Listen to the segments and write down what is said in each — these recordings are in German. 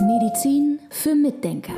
Medizin für Mitdenker.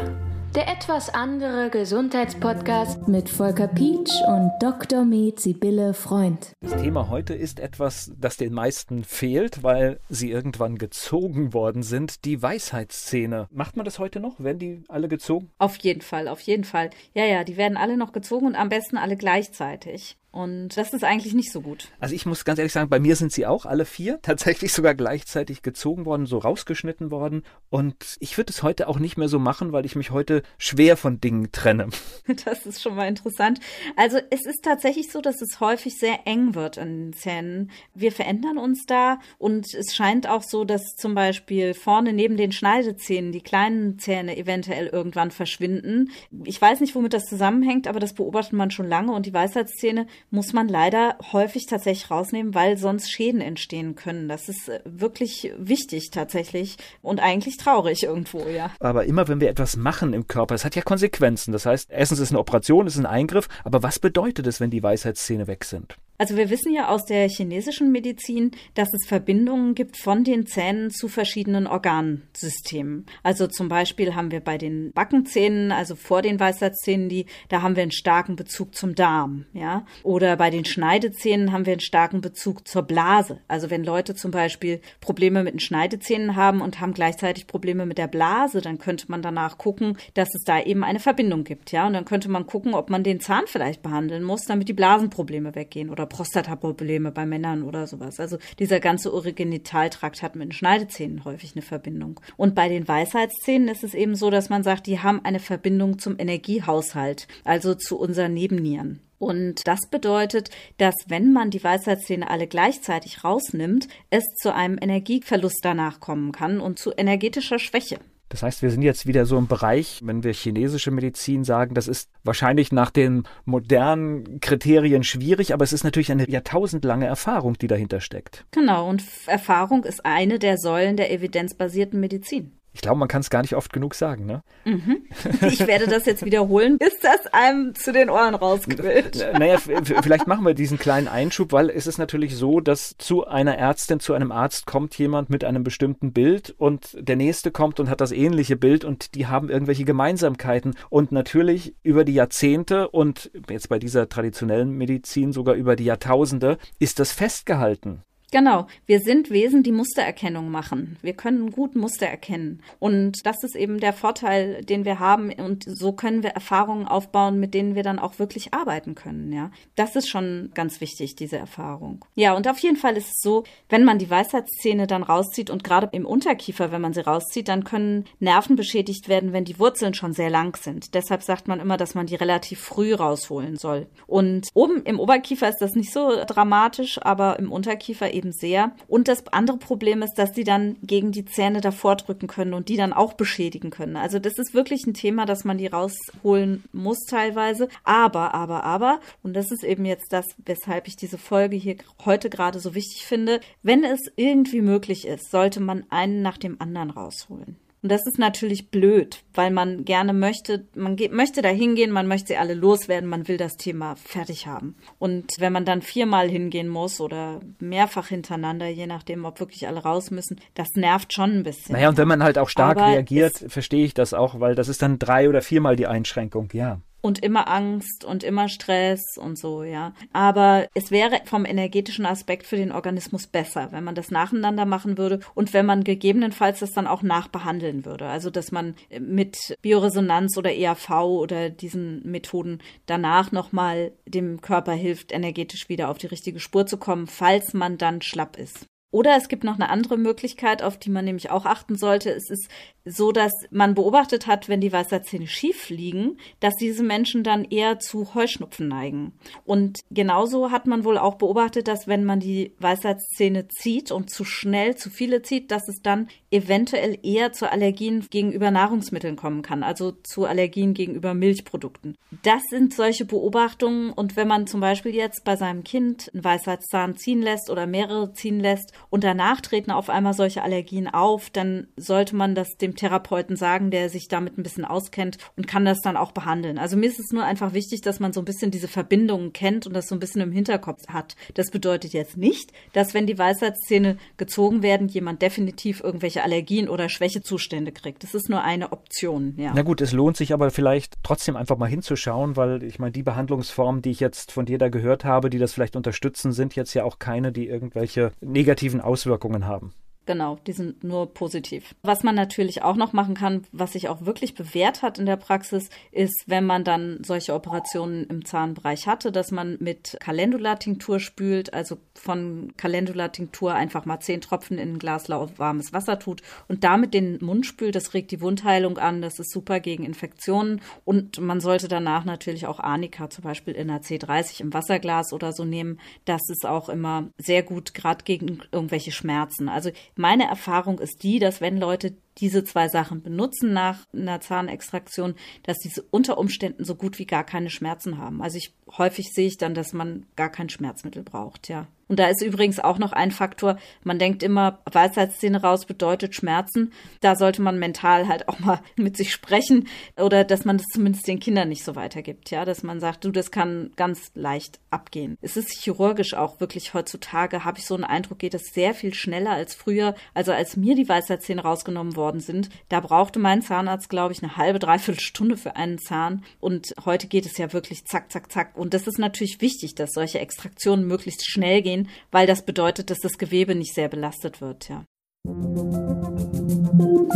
Der etwas andere Gesundheitspodcast mit Volker Pietsch und Dr. Med Sibylle Freund. Das Thema heute ist etwas, das den meisten fehlt, weil sie irgendwann gezogen worden sind. Die Weisheitszähne. Macht man das heute noch? Werden die alle gezogen? Auf jeden Fall, auf jeden Fall. Ja, ja, die werden alle noch gezogen und am besten alle gleichzeitig. Und das ist eigentlich nicht so gut. Also ich muss ganz ehrlich sagen, bei mir sind sie auch alle vier tatsächlich sogar gleichzeitig gezogen worden, so rausgeschnitten worden. Und ich würde es heute auch nicht mehr so machen, weil ich mich heute schwer von Dingen trenne. Das ist schon mal interessant. Also es ist tatsächlich so, dass es häufig sehr eng wird an den Zähnen. Wir verändern uns da und es scheint auch so, dass zum Beispiel vorne neben den Schneidezähnen die kleinen Zähne eventuell irgendwann verschwinden. Ich weiß nicht, womit das zusammenhängt, aber das beobachtet man schon lange und die Weisheitszähne muss man leider häufig tatsächlich rausnehmen, weil sonst Schäden entstehen können. Das ist äh, wirklich wichtig tatsächlich und eigentlich traurig irgendwo, ja. Aber immer wenn wir etwas machen im Körper, es hat ja Konsequenzen. Das heißt, erstens ist eine Operation, ist ein Eingriff, aber was bedeutet es, wenn die Weisheitszähne weg sind? Also wir wissen ja aus der chinesischen Medizin, dass es Verbindungen gibt von den Zähnen zu verschiedenen Organsystemen. Also zum Beispiel haben wir bei den Backenzähnen, also vor den Weisheitszähnen, die, da haben wir einen starken Bezug zum Darm, ja. Oder bei den Schneidezähnen haben wir einen starken Bezug zur Blase. Also wenn Leute zum Beispiel Probleme mit den Schneidezähnen haben und haben gleichzeitig Probleme mit der Blase, dann könnte man danach gucken, dass es da eben eine Verbindung gibt, ja. Und dann könnte man gucken, ob man den Zahn vielleicht behandeln muss, damit die Blasenprobleme weggehen oder oder Prostataprobleme bei Männern oder sowas. Also dieser ganze Urogenitaltrakt hat mit den Schneidezähnen häufig eine Verbindung. Und bei den Weisheitszähnen ist es eben so, dass man sagt, die haben eine Verbindung zum Energiehaushalt, also zu unseren Nebennieren. Und das bedeutet, dass wenn man die Weisheitszähne alle gleichzeitig rausnimmt, es zu einem Energieverlust danach kommen kann und zu energetischer Schwäche. Das heißt, wir sind jetzt wieder so im Bereich, wenn wir chinesische Medizin sagen, das ist wahrscheinlich nach den modernen Kriterien schwierig, aber es ist natürlich eine jahrtausendlange Erfahrung, die dahinter steckt. Genau, und Erfahrung ist eine der Säulen der evidenzbasierten Medizin. Ich glaube, man kann es gar nicht oft genug sagen, ne? Mhm. Ich werde das jetzt wiederholen, bis das einem zu den Ohren rausquillt. Naja, vielleicht machen wir diesen kleinen Einschub, weil es ist natürlich so, dass zu einer Ärztin, zu einem Arzt kommt jemand mit einem bestimmten Bild und der nächste kommt und hat das ähnliche Bild und die haben irgendwelche Gemeinsamkeiten. Und natürlich über die Jahrzehnte und jetzt bei dieser traditionellen Medizin sogar über die Jahrtausende ist das festgehalten. Genau, wir sind Wesen, die Mustererkennung machen. Wir können gut Muster erkennen. Und das ist eben der Vorteil, den wir haben. Und so können wir Erfahrungen aufbauen, mit denen wir dann auch wirklich arbeiten können. Ja, das ist schon ganz wichtig, diese Erfahrung. Ja, und auf jeden Fall ist es so, wenn man die Weisheitszähne dann rauszieht und gerade im Unterkiefer, wenn man sie rauszieht, dann können Nerven beschädigt werden, wenn die Wurzeln schon sehr lang sind. Deshalb sagt man immer, dass man die relativ früh rausholen soll. Und oben im Oberkiefer ist das nicht so dramatisch, aber im Unterkiefer eben eben sehr. Und das andere Problem ist, dass die dann gegen die Zähne davor drücken können und die dann auch beschädigen können. Also das ist wirklich ein Thema, dass man die rausholen muss teilweise. Aber, aber, aber, und das ist eben jetzt das, weshalb ich diese Folge hier heute gerade so wichtig finde, wenn es irgendwie möglich ist, sollte man einen nach dem anderen rausholen. Und das ist natürlich blöd, weil man gerne möchte, man geht, möchte da hingehen, man möchte sie alle loswerden, man will das Thema fertig haben. Und wenn man dann viermal hingehen muss oder mehrfach hintereinander, je nachdem, ob wirklich alle raus müssen, das nervt schon ein bisschen. Naja, und wenn man halt auch stark Aber reagiert, verstehe ich das auch, weil das ist dann drei oder viermal die Einschränkung, ja und immer Angst und immer Stress und so, ja. Aber es wäre vom energetischen Aspekt für den Organismus besser, wenn man das nacheinander machen würde und wenn man gegebenenfalls das dann auch nachbehandeln würde. Also, dass man mit Bioresonanz oder EAV oder diesen Methoden danach nochmal dem Körper hilft, energetisch wieder auf die richtige Spur zu kommen, falls man dann schlapp ist. Oder es gibt noch eine andere Möglichkeit, auf die man nämlich auch achten sollte. Es ist so, dass man beobachtet hat, wenn die Weisheitszähne schief liegen, dass diese Menschen dann eher zu Heuschnupfen neigen. Und genauso hat man wohl auch beobachtet, dass wenn man die Weisheitszähne zieht und zu schnell zu viele zieht, dass es dann eventuell eher zu Allergien gegenüber Nahrungsmitteln kommen kann, also zu Allergien gegenüber Milchprodukten. Das sind solche Beobachtungen. Und wenn man zum Beispiel jetzt bei seinem Kind einen Weisheitszahn ziehen lässt oder mehrere ziehen lässt und danach treten auf einmal solche Allergien auf, dann sollte man das dem Therapeuten sagen, der sich damit ein bisschen auskennt und kann das dann auch behandeln. Also mir ist es nur einfach wichtig, dass man so ein bisschen diese Verbindungen kennt und das so ein bisschen im Hinterkopf hat. Das bedeutet jetzt nicht, dass wenn die Weisheitszähne gezogen werden, jemand definitiv irgendwelche Allergien oder Schwächezustände kriegt. Das ist nur eine Option, ja. Na gut, es lohnt sich aber vielleicht trotzdem einfach mal hinzuschauen, weil ich meine, die Behandlungsformen, die ich jetzt von dir da gehört habe, die das vielleicht unterstützen, sind jetzt ja auch keine, die irgendwelche negativen Auswirkungen haben. Genau, die sind nur positiv. Was man natürlich auch noch machen kann, was sich auch wirklich bewährt hat in der Praxis, ist, wenn man dann solche Operationen im Zahnbereich hatte, dass man mit Calendula-Tinktur spült, also von Calendula-Tinktur einfach mal zehn Tropfen in ein Glas warmes Wasser tut und damit den Mund spült. Das regt die Wundheilung an, das ist super gegen Infektionen und man sollte danach natürlich auch Arnika zum Beispiel in einer C30 im Wasserglas oder so nehmen. Das ist auch immer sehr gut, gerade gegen irgendwelche Schmerzen. Also meine Erfahrung ist die, dass wenn Leute diese zwei Sachen benutzen nach einer Zahnextraktion, dass diese unter Umständen so gut wie gar keine Schmerzen haben. Also ich häufig sehe ich dann, dass man gar kein Schmerzmittel braucht, ja. Und da ist übrigens auch noch ein Faktor, man denkt immer, Weisheitszähne raus bedeutet Schmerzen. Da sollte man mental halt auch mal mit sich sprechen oder dass man das zumindest den Kindern nicht so weitergibt, ja, dass man sagt, du, das kann ganz leicht abgehen. Es ist chirurgisch auch wirklich heutzutage, habe ich so einen Eindruck, geht es sehr viel schneller als früher. Also als mir die Weisheitszähne rausgenommen worden sind, da brauchte mein Zahnarzt, glaube ich, eine halbe, dreiviertel Stunde für einen Zahn. Und heute geht es ja wirklich zack, zack, zack. Und das ist natürlich wichtig, dass solche Extraktionen möglichst schnell gehen gehen, weil das bedeutet, dass das Gewebe nicht sehr belastet wird, ja.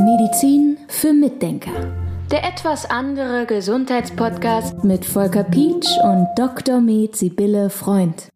Medizin für Mitdenker. Der etwas andere Gesundheitspodcast mit Volker Pietsch und Dr. Med Sibylle Freund.